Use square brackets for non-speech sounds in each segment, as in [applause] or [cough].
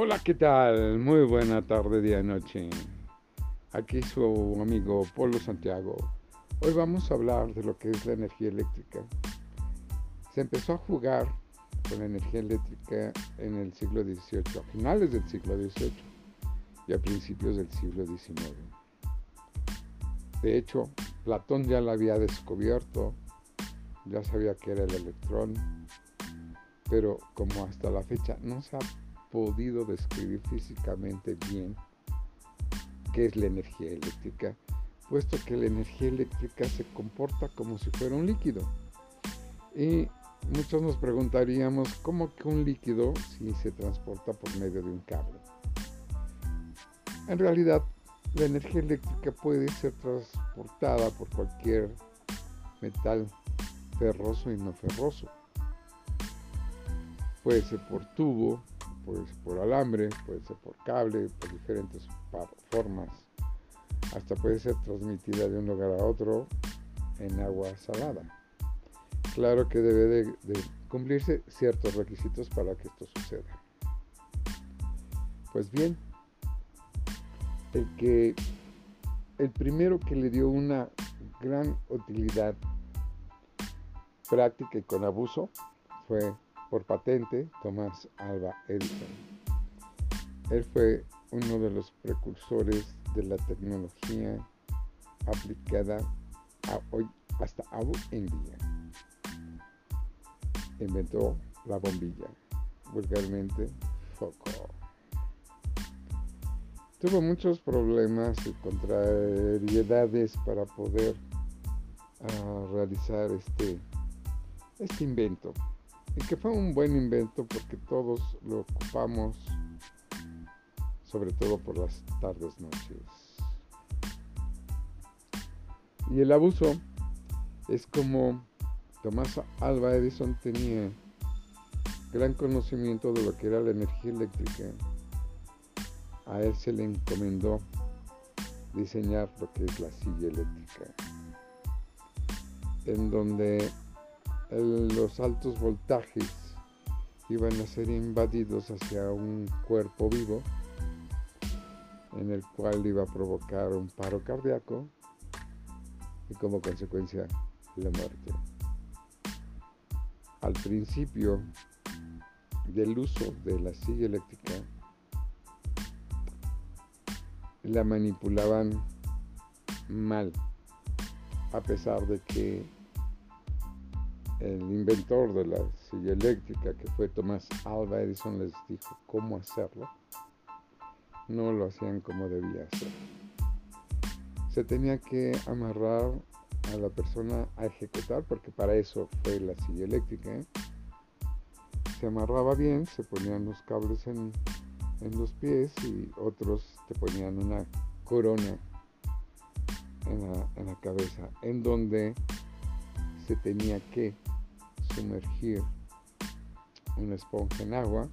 Hola, ¿qué tal? Muy buena tarde, día, noche. Aquí su amigo Polo Santiago. Hoy vamos a hablar de lo que es la energía eléctrica. Se empezó a jugar con la energía eléctrica en el siglo XVIII, a finales del siglo XVIII y a principios del siglo XIX. De hecho, Platón ya la había descubierto, ya sabía que era el electrón, pero como hasta la fecha no se ha podido describir físicamente bien qué es la energía eléctrica, puesto que la energía eléctrica se comporta como si fuera un líquido. Y muchos nos preguntaríamos cómo que un líquido si se transporta por medio de un cable. En realidad, la energía eléctrica puede ser transportada por cualquier metal ferroso y no ferroso. Puede ser por tubo, puede ser por alambre, puede ser por cable, por diferentes formas. Hasta puede ser transmitida de un lugar a otro en agua salada. Claro que debe de, cumplirse ciertos requisitos para que esto suceda. Pues bien, el que el primero que le dio una gran utilidad práctica y con abuso fue por patente Tomás Alba Edison. Él fue uno de los precursores de la tecnología aplicada hoy, hasta hoy en día. Inventó la bombilla, vulgarmente foco. Tuvo muchos problemas y contrariedades para poder ah, realizar este, este invento y que fue un buen invento porque todos lo ocupamos, sobre todo por las tardes noches. Y el abuso es como Tomás Alba Edison tenía gran conocimiento de lo que era la energía eléctrica. A él se le encomendó diseñar lo que es la silla eléctrica, en donde los altos voltajes iban a ser invadidos hacia un cuerpo vivo en el cual iba a provocar un paro cardíaco y como consecuencia la muerte. Al principio del uso de la silla eléctrica, la manipulaban mal, a pesar de que el inventor de la silla eléctrica, que fue Tomás Alva Edison, les dijo cómo hacerlo, no lo hacían como debía ser. Se tenía que amarrar a la persona a ejecutar, porque para eso fue la silla eléctrica. ¿eh? Se amarraba bien, se ponían los cables en, los pies y otros te ponían una corona en la, en la cabeza, en donde se tenía que sumergir una esponja en agua,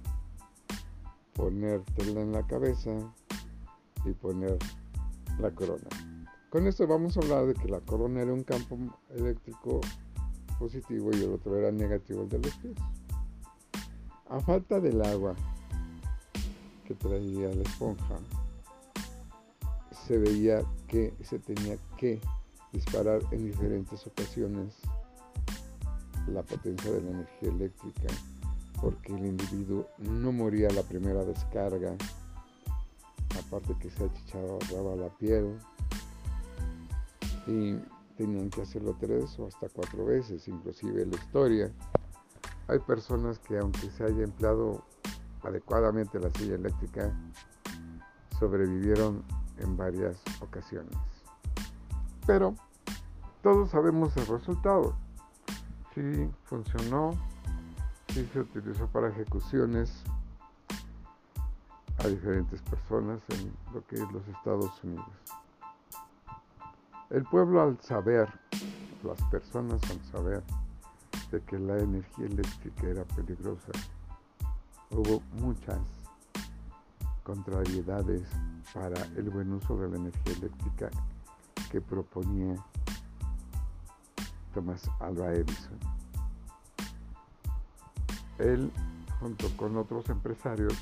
ponértela en la cabeza y poner la corona. Con esto vamos a hablar de que la corona era un campo eléctrico positivo y el otro era negativo el de los pies. A falta del agua que traía la esponja, se veía que se tenía que disparar en diferentes ocasiones la potencia de la energía eléctrica porque el individuo no moría la primera descarga, aparte que se achicharraba la piel y tenían que hacerlo tres o hasta cuatro veces, inclusive la historia. Hay personas que aunque se haya empleado adecuadamente la silla eléctrica, sobrevivieron en varias ocasiones. Pero todos sabemos el resultado sí funcionó, sí se utilizó para ejecuciones a diferentes personas en lo que es los Estados Unidos. El pueblo al saber, las personas al saber de que la energía eléctrica era peligrosa, hubo muchas contrariedades para el buen uso de la energía eléctrica que proponía Thomas Alva Edison. Él, junto con otros empresarios,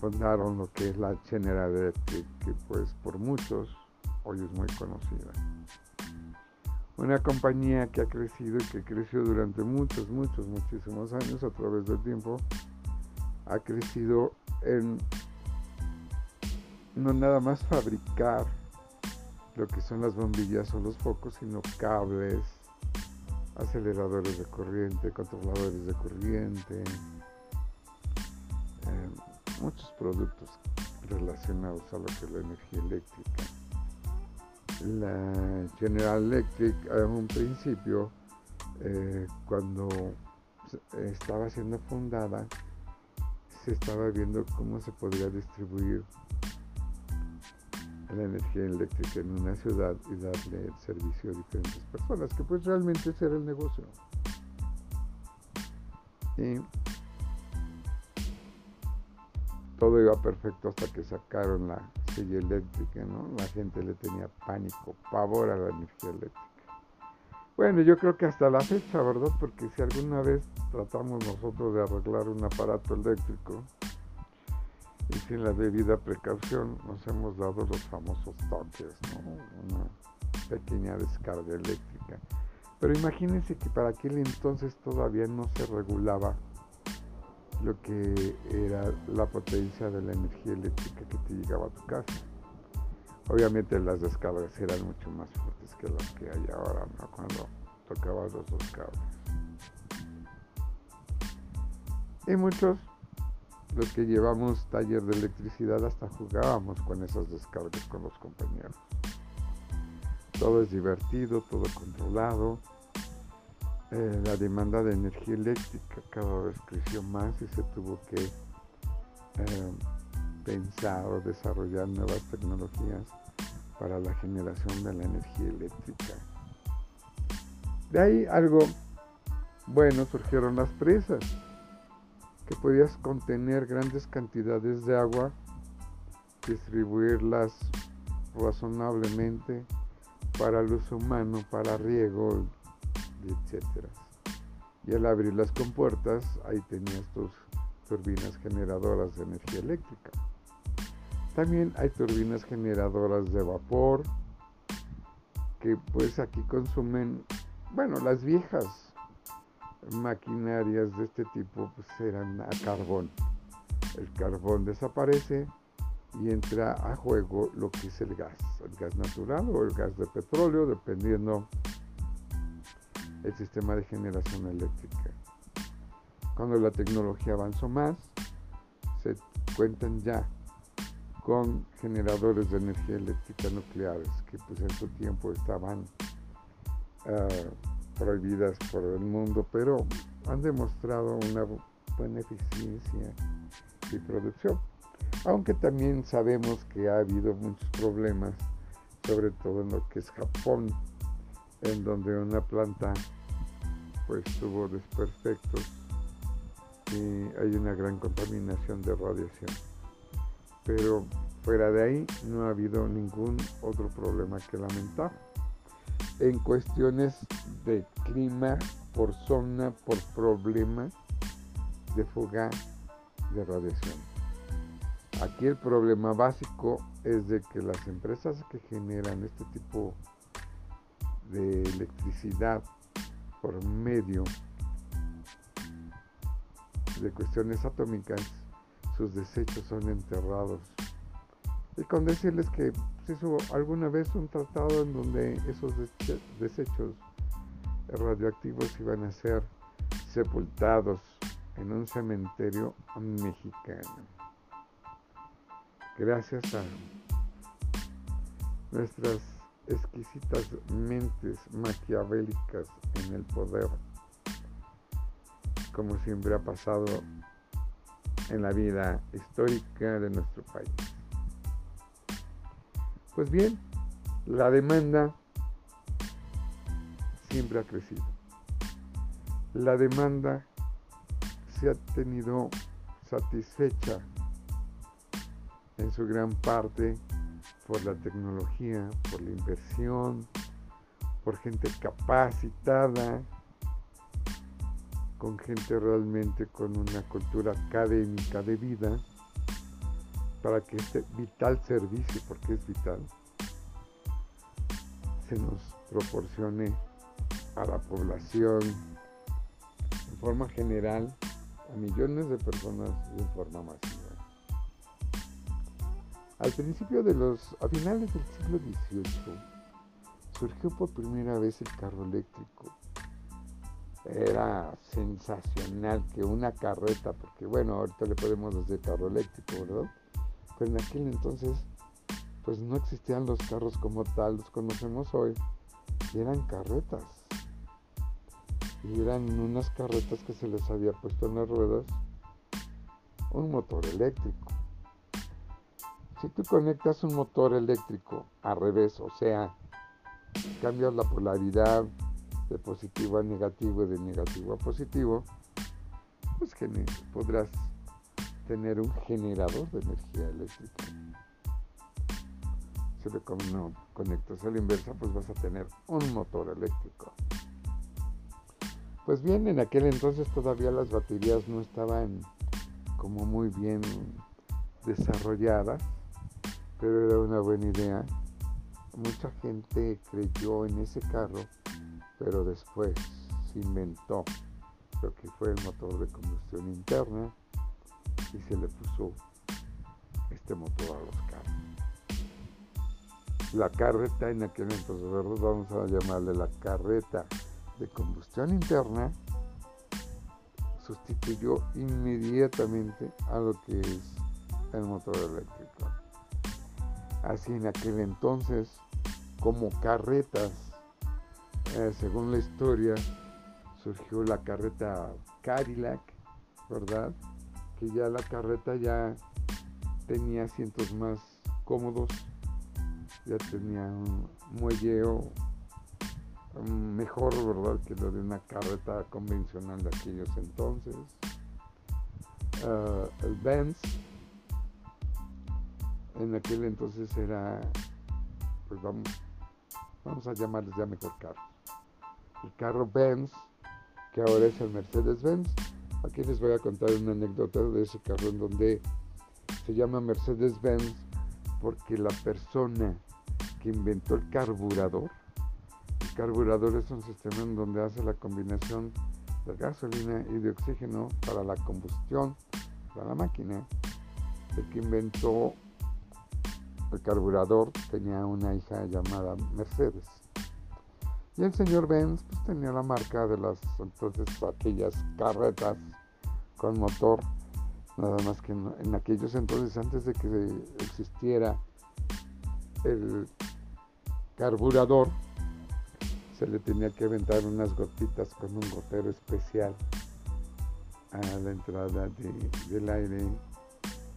fundaron lo que es la General Electric, que pues por muchos hoy es muy conocida. Una compañía que ha crecido y que creció durante muchos, muchos, muchísimos años a través del tiempo, ha crecido en no nada más fabricar lo que son las bombillas o los focos, sino cables, aceleradores de corriente, controladores de corriente, eh, muchos productos relacionados a lo que es la energía eléctrica. La General Electric en un principio, eh, cuando estaba siendo fundada, se estaba viendo cómo se podría distribuir la energía eléctrica en una ciudad y darle el servicio a diferentes personas, que pues realmente ese era el negocio. Y todo iba perfecto hasta que sacaron la silla eléctrica, ¿no? La gente le tenía pánico, pavor a la energía eléctrica. Bueno, yo creo que hasta la fecha, ¿verdad? Porque si alguna vez tratamos nosotros de arreglar un aparato eléctrico, y sin la debida precaución nos hemos dado los famosos toques, una pequeña descarga eléctrica. Pero imagínense que para aquel entonces todavía no se regulaba lo que era la potencia de la energía eléctrica que te llegaba a tu casa. Obviamente las descargas eran mucho más fuertes que las que hay ahora, cuando tocabas los dos cables. Y muchos los que llevamos taller de electricidad hasta jugábamos con esas descargas con los compañeros. Todo es divertido, todo controlado. Eh, la demanda de energía eléctrica cada vez creció más y se tuvo que eh, pensar o desarrollar nuevas tecnologías para la generación de la energía eléctrica. De ahí algo bueno surgieron las presas podías contener grandes cantidades de agua, distribuirlas razonablemente para el uso humano, para riego, etc. Y al abrir las compuertas, ahí tenías tus turbinas generadoras de energía eléctrica. También hay turbinas generadoras de vapor, que pues aquí consumen, bueno, las viejas maquinarias de este tipo pues eran a carbón. El carbón desaparece y entra a juego lo que es el gas, el gas natural o el gas de petróleo, dependiendo el sistema de generación eléctrica. Cuando la tecnología avanzó más, se cuentan ya con generadores de energía eléctrica nucleares que pues en su tiempo estaban ah, prohibidas por el mundo, pero han demostrado una buena eficiencia y producción. Aunque también sabemos que ha habido muchos problemas, sobre todo en lo que es Japón, en donde una planta pues tuvo desperfectos y hay una gran contaminación de radiación. Pero fuera de ahí no ha habido ningún otro problema que lamentar en cuestiones de clima, por zona, por problema de fuga de radiación. Aquí el problema básico es de que las empresas que generan este tipo de electricidad por medio de cuestiones atómicas, sus desechos son enterrados. Y con decirles que se hizo alguna vez un tratado en donde esos desechos radioactivos iban a ser sepultados en un cementerio mexicano. Gracias a nuestras exquisitas mentes maquiavélicas en el poder, como siempre ha pasado en la vida histórica de nuestro país. Pues bien, la demanda siempre ha crecido. La demanda se ha tenido satisfecha en su gran parte por la tecnología, por la inversión, por gente capacitada, con gente realmente con una cultura académica de vida para que este vital servicio, porque es vital, se nos proporcione a la población en forma general, a millones de personas de forma masiva. Al principio de los, a finales del siglo XVIII, surgió por primera vez el carro eléctrico. Era sensacional que una carreta, porque bueno, ahorita le podemos decir carro eléctrico, ¿verdad? Pero en aquel entonces, pues no existían los carros como tal, los conocemos hoy, y eran carretas. Y eran unas carretas que se les había puesto en las ruedas un motor eléctrico. Si tú conectas un motor eléctrico al revés, o sea, cambias la polaridad de positivo a negativo y de negativo a positivo, pues podrás tener un generador de energía eléctrica. Si lo conectas a la inversa, pues vas a tener un motor eléctrico. Pues bien, en aquel entonces todavía las baterías no estaban como muy bien desarrolladas pero era una buena idea. Mucha gente creyó en ese carro, pero después se inventó lo que fue el motor de combustión interna y se le puso este motor a los carros. La carreta en aquel entonces, vamos a llamarle la carreta de combustión interna, sustituyó inmediatamente a lo que es el motor eléctrico. Así en aquel entonces, como carretas, eh, según la historia, surgió la carreta Cadillac, ¿verdad? Que ya la carreta ya tenía asientos más cómodos, ya tenía un muelleo mejor, ¿verdad? Que lo de una carreta convencional de aquellos entonces. Ah, el Benz en aquel entonces era, pues vamos, vamos a llamarles ya mejor carro. El carro Benz, que ahora es el Mercedes-Benz. Aquí les voy a contar una anécdota de ese carro en donde se llama Mercedes-Benz porque la persona que inventó el carburador, el carburador es un sistema en donde hace la combinación de gasolina y de oxígeno para la combustión, para la máquina. El que inventó el carburador tenía una hija llamada Mercedes. Y el señor Benz pues, tenía la marca de las entonces aquellas carretas con motor, nada más que en, aquellos entonces antes de que existiera el carburador, se le tenía que aventar unas gotitas con un gotero especial a la entrada del aire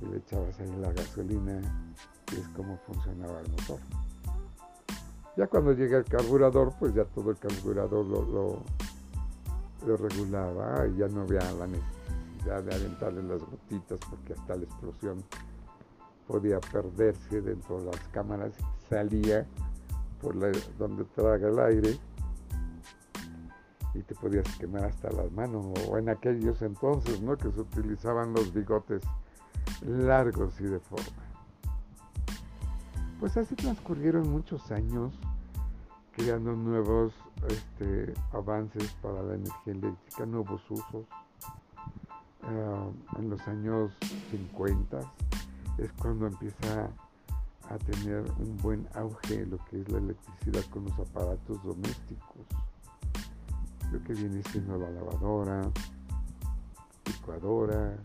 y le echabas ahí la gasolina es como funcionaba el motor. Ya cuando llega el carburador, pues ya todo el carburador lo, lo, regulaba y ya no había la necesidad de aventarle las gotitas porque hasta la explosión podía perderse dentro de las cámaras salía por donde traga el aire y te podías quemar hasta las manos o en aquellos entonces ¿no? que se utilizaban los bigotes largos y de forma pues así transcurrieron muchos años creando nuevos este, avances para la energía eléctrica, nuevos usos. Ah, en los años 50 es cuando empieza a tener un buen auge lo que es la electricidad con los aparatos domésticos. Lo que viene siendo la lavadora, licuadora,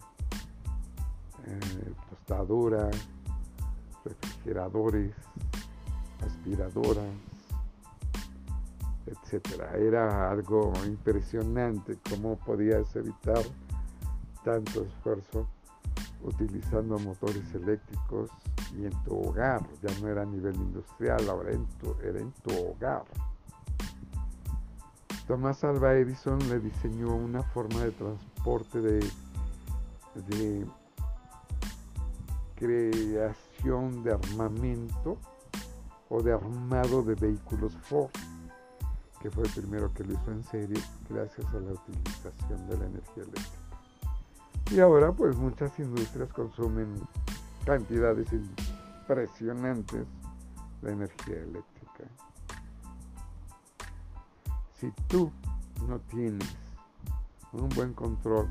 eh, tostadora, refrigeradores, aspiradoras, etcétera. Era algo impresionante cómo podías evitar tanto esfuerzo utilizando motores eléctricos y en tu hogar, ya no era a nivel industrial, ahora era en tu hogar. Thomas Alva Edison le diseñó una forma de transporte de, de creación de armamento o de armado de vehículos Ford, que fue el primero que lo hizo en serie gracias a la utilización de la energía eléctrica. Y ahora pues muchas industrias consumen cantidades impresionantes de energía eléctrica. Si tú no tienes un buen control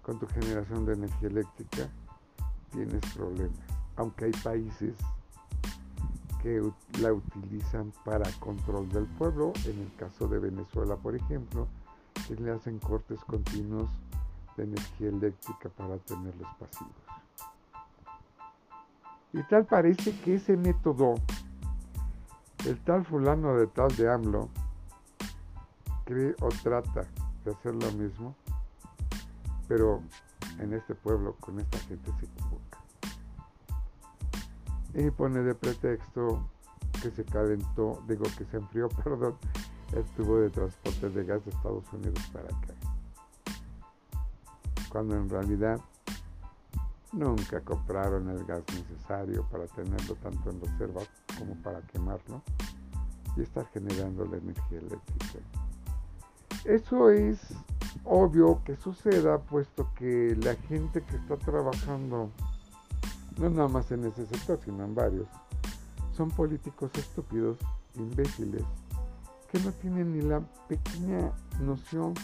con tu generación de energía eléctrica, tienes problemas. Aunque hay países que la utilizan para control del pueblo, en el caso de Venezuela, por ejemplo, que le hacen cortes continuos de energía eléctrica para tenerlos pasivos. Y tal parece que ese método, el tal fulano de tal de AMLO, cree o trata de hacer lo mismo, pero en este pueblo con esta gente se equivoca. Y pone de pretexto que se calentó, digo que se enfrió, [laughs] perdón, el tubo de transporte de gas de Estados Unidos para acá. Cuando en realidad nunca compraron el gas necesario para tenerlo tanto en reserva como para quemarlo y estar generando la energía eléctrica. Eso es obvio que suceda puesto que la gente que está trabajando, no nada más en ese sector, sino en varios, son políticos estúpidos, imbéciles, que no tienen ni la pequeña noción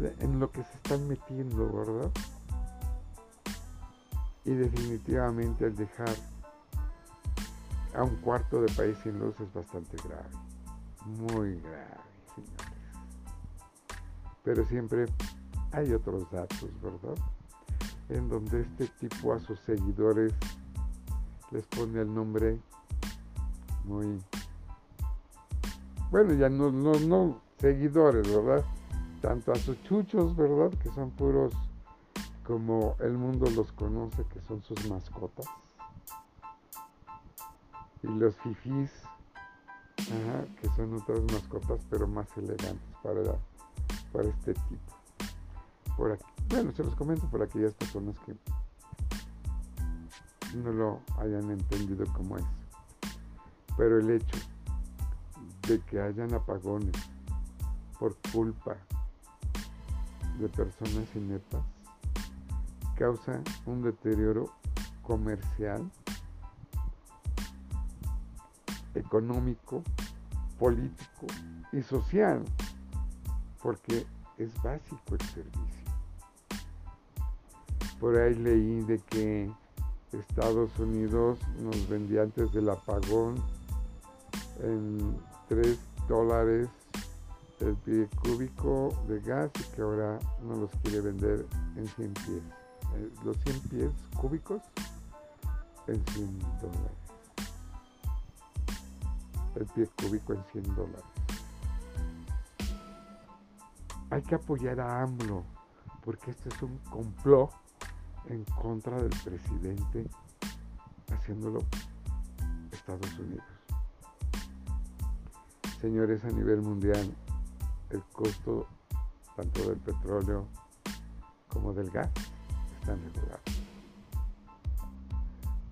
en lo que se están metiendo, ¿verdad? Y definitivamente el dejar a un cuarto de país sin luz es bastante grave, muy grave. Pero siempre hay otros datos, ¿verdad? En donde este tipo a sus seguidores les pone el nombre muy... Bueno, ya no, no, no seguidores, ¿verdad? Tanto a sus chuchos, ¿verdad? Que son puros como el mundo los conoce, que son sus mascotas. Y los fifís, que son otras mascotas, pero más elegantes para, para este tipo. Bueno, se los comento por aquellas personas que no lo hayan entendido como es. Pero el hecho de que hayan apagones por culpa de personas ineptas causa un deterioro comercial económico, político y social, porque es básico el servicio. Por ahí leí de que Estados Unidos nos vendía antes del apagón en 3 dólares el pie cúbico de gas y que ahora no los quiere vender en 100 pies. Eh, los 100 pies cúbicos en 100 dólares el pie cúbico en 100 dólares. Hay que apoyar a AMLO, porque este es un complot en contra del presidente, haciéndolo Estados Unidos. Señores, a nivel mundial, el costo tanto del petróleo como del gas están regulados.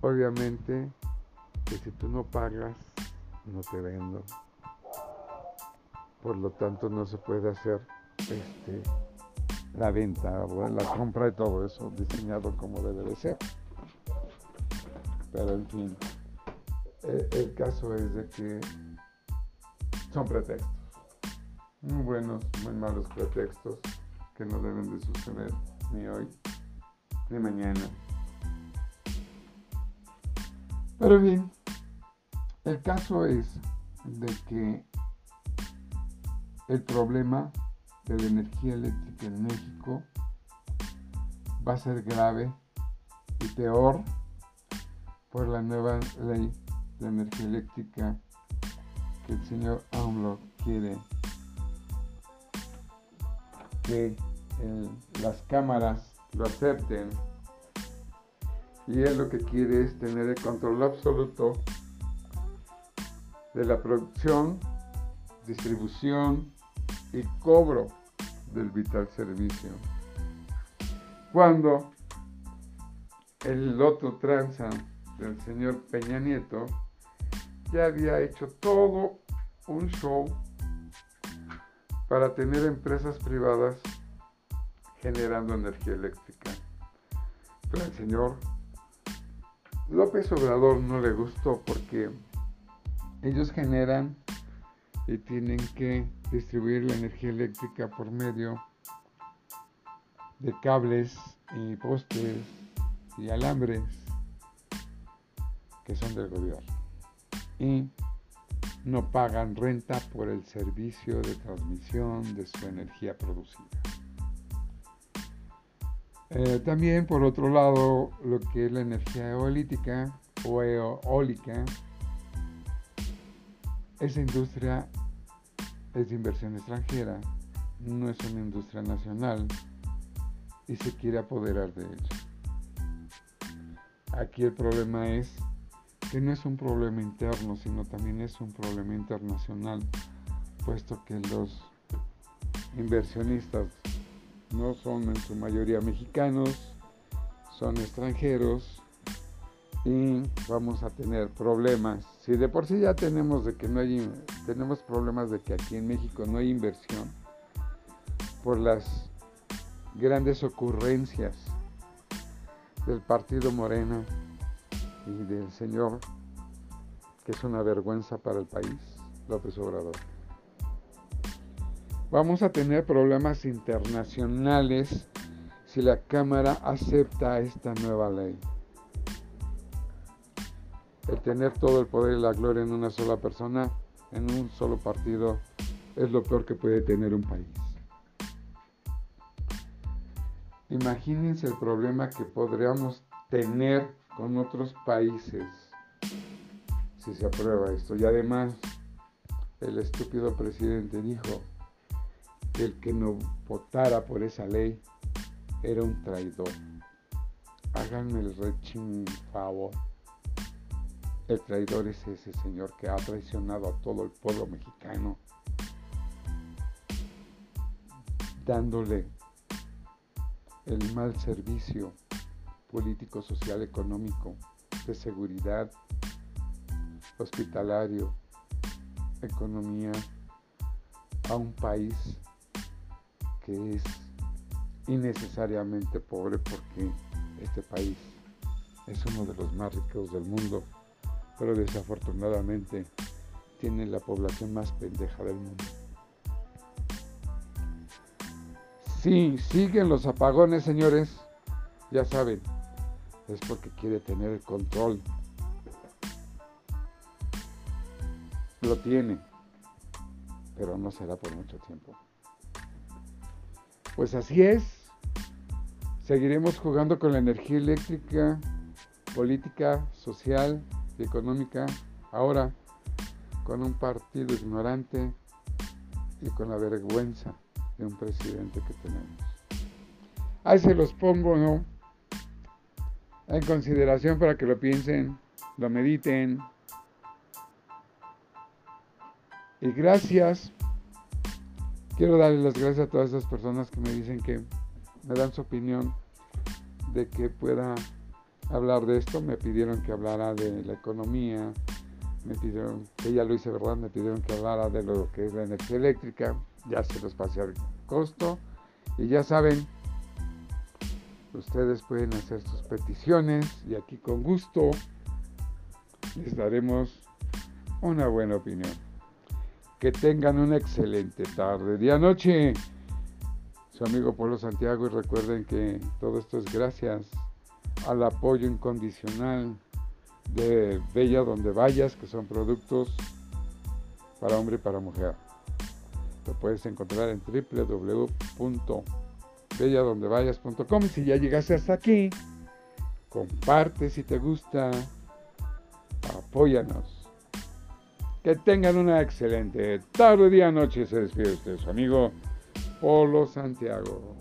Obviamente que si tú no pagas no te vendo. Por lo tanto no se puede hacer este, la venta o la compra de todo eso diseñado como debe de ser. Pero en fin, e, el, caso es de que son pretextos. Muy buenos, muy malos pretextos que no deben de suceder ni hoy ni mañana. Pero bien, el caso es de que el problema de la energía eléctrica en México va a ser grave y peor por la nueva ley de energía eléctrica que el señor AMLO quiere que las cámaras lo acepten y él lo que quiere es tener el control absoluto de la producción, distribución y cobro del vital servicio. Cuando el otro tranza del señor Peña Nieto ya había hecho todo un show para tener empresas privadas generando energía eléctrica. Pero al señor López Obrador no le gustó porque ellos generan y tienen que distribuir la energía eléctrica por medio de cables y postes y alambres que son del gobierno y no pagan renta por el servicio de transmisión de su energía producida. Eh, también por otro lado lo que es la energía eolítica o eólica esa industria es de inversión extranjera, no es una industria nacional y se quiere apoderar de ella. Aquí el problema es que no es un problema interno, sino también es un problema internacional, puesto que los inversionistas no son en su mayoría mexicanos, son extranjeros y vamos a tener problemas. Si de por sí ya tenemos de que no hay tenemos problemas de que aquí en México no hay inversión por las grandes ocurrencias del partido Morena y del señor que es una vergüenza para el país, López Obrador. Vamos a tener problemas internacionales si la Cámara acepta esta nueva ley. El tener todo el poder y la gloria en una sola persona, en un solo partido, es lo peor que puede tener un país. Imagínense el problema que podríamos tener con otros países si se aprueba esto. Y además, el estúpido presidente dijo que el que no votara por esa ley era un traidor. Háganme el rechín favor. El traidor es ese señor que ha traicionado a todo el pueblo mexicano, dándole el mal servicio político, social, económico, de seguridad, hospitalario, economía a un país que es innecesariamente pobre porque este país es uno de los más ricos del mundo, pero desafortunadamente tiene la población más pendeja del mundo. Sí, siguen los apagones, señores. Ya saben, es porque quiere tener el control. Lo tiene, pero no será por mucho tiempo. Pues así es. Seguiremos jugando con la energía eléctrica, política, social y económica. Ahora con un partido ignorante y con la vergüenza de un presidente que tenemos. Ahí se los pongo, ¿no? En consideración para que lo piensen, lo mediten. Y gracias Quiero darle las gracias a todas esas personas que me dicen que me dan su opinión de que pueda hablar de esto. Me pidieron que hablara de la economía, me pidieron, que ya lo hice, ¿verdad? Me pidieron que hablara de lo que es la energía eléctrica. Ya se los pasé al costo. Y ya saben, ustedes pueden hacer sus peticiones y aquí con gusto les daremos una buena opinión. Que tengan una excelente tarde, día, noche. Su amigo Polo Santiago y recuerden que todo esto es gracias al apoyo incondicional de Bella Donde Vayas, que son productos para hombre y para mujer. Lo puedes encontrar en www.belladondevayas.com. Si ya llegaste hasta aquí, comparte si te gusta, apóyanos. Que tengan una excelente tarde, día, noche. Se despide usted, su amigo Polo Santiago.